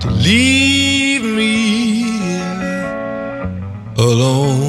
to leave me alone.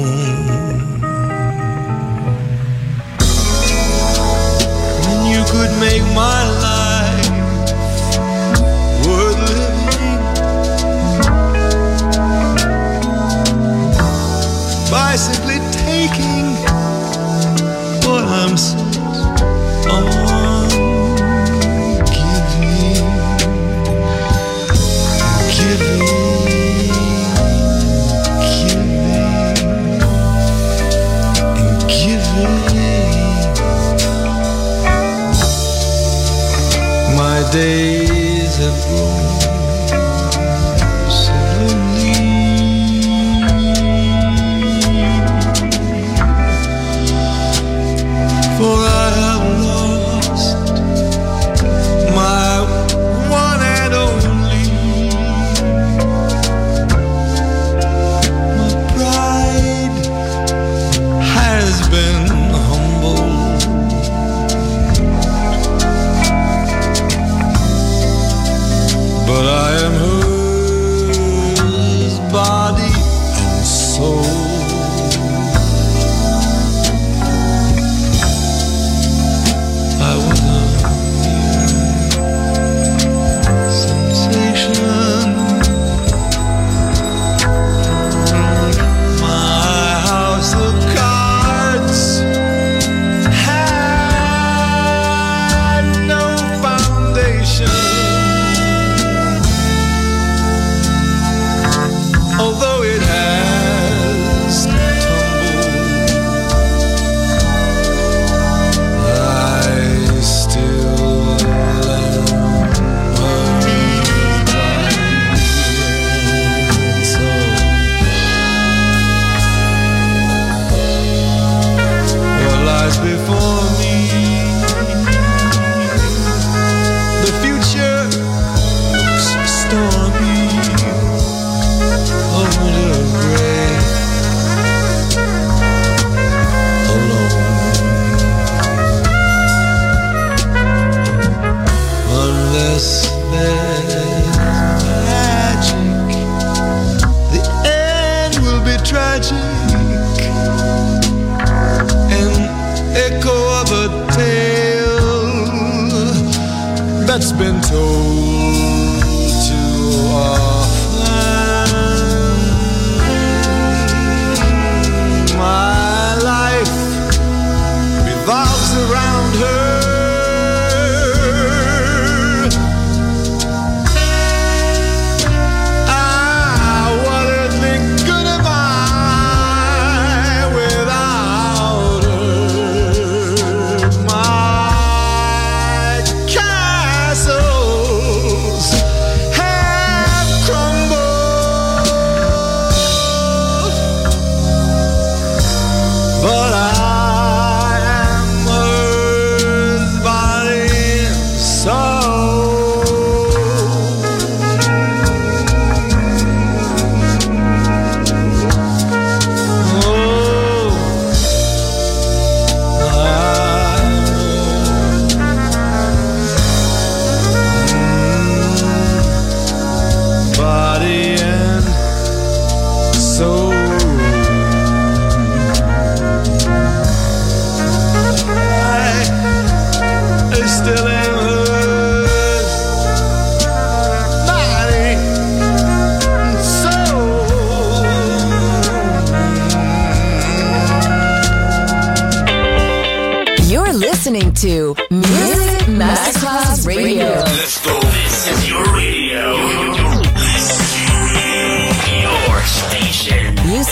magic, an echo of a tale that's been told.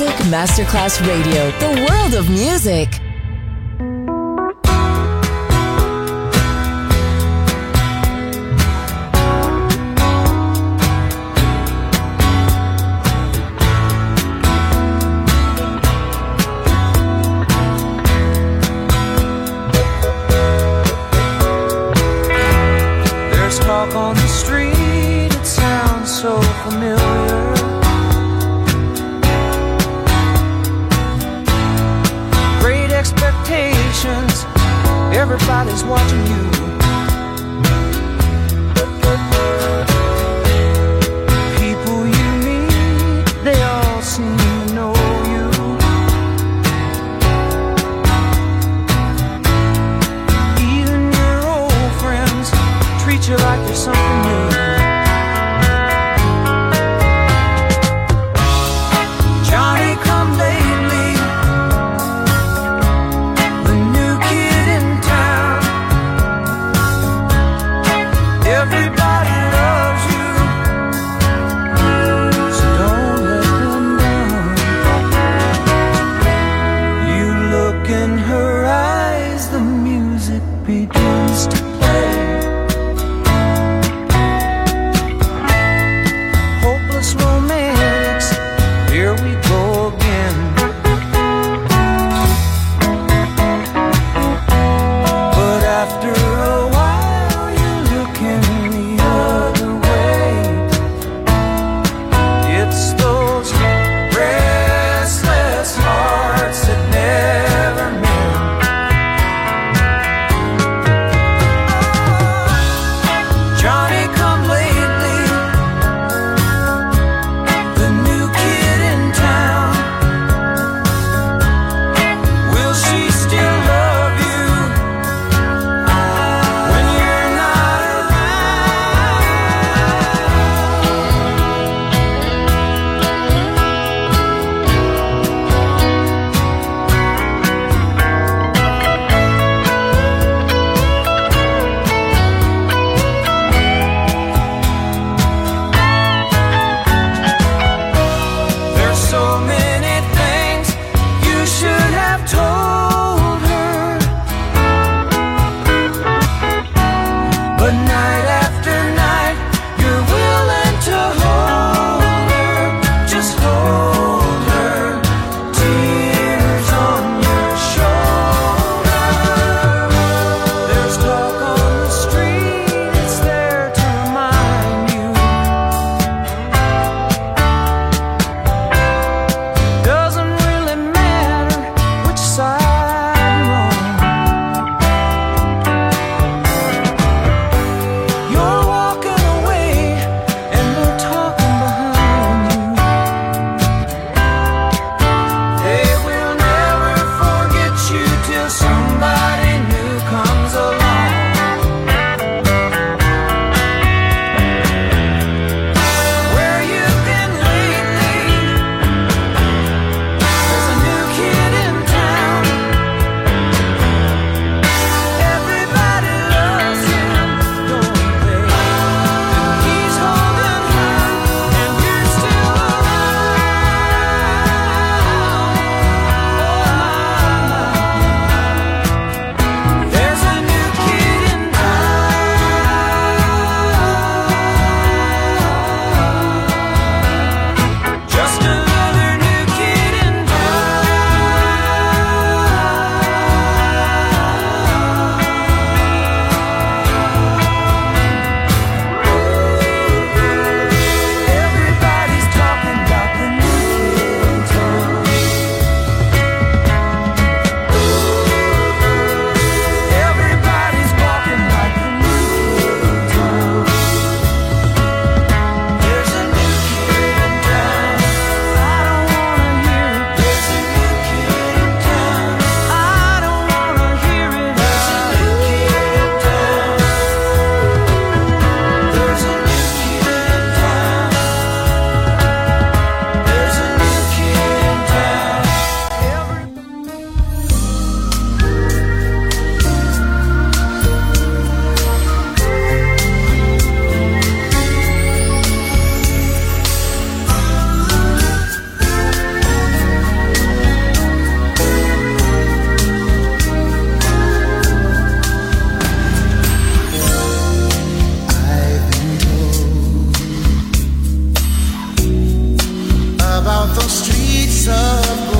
Classic Masterclass Radio, the world of music. Treat you like you're something new. sun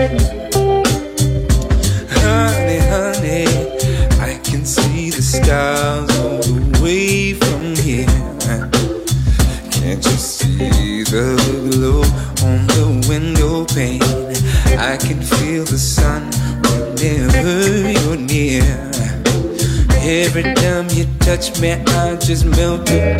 Honey, honey, I can see the stars all the way from here. Can't you see the glow on the window pane? I can feel the sun whenever you're near. Every time you touch me, I just melt away.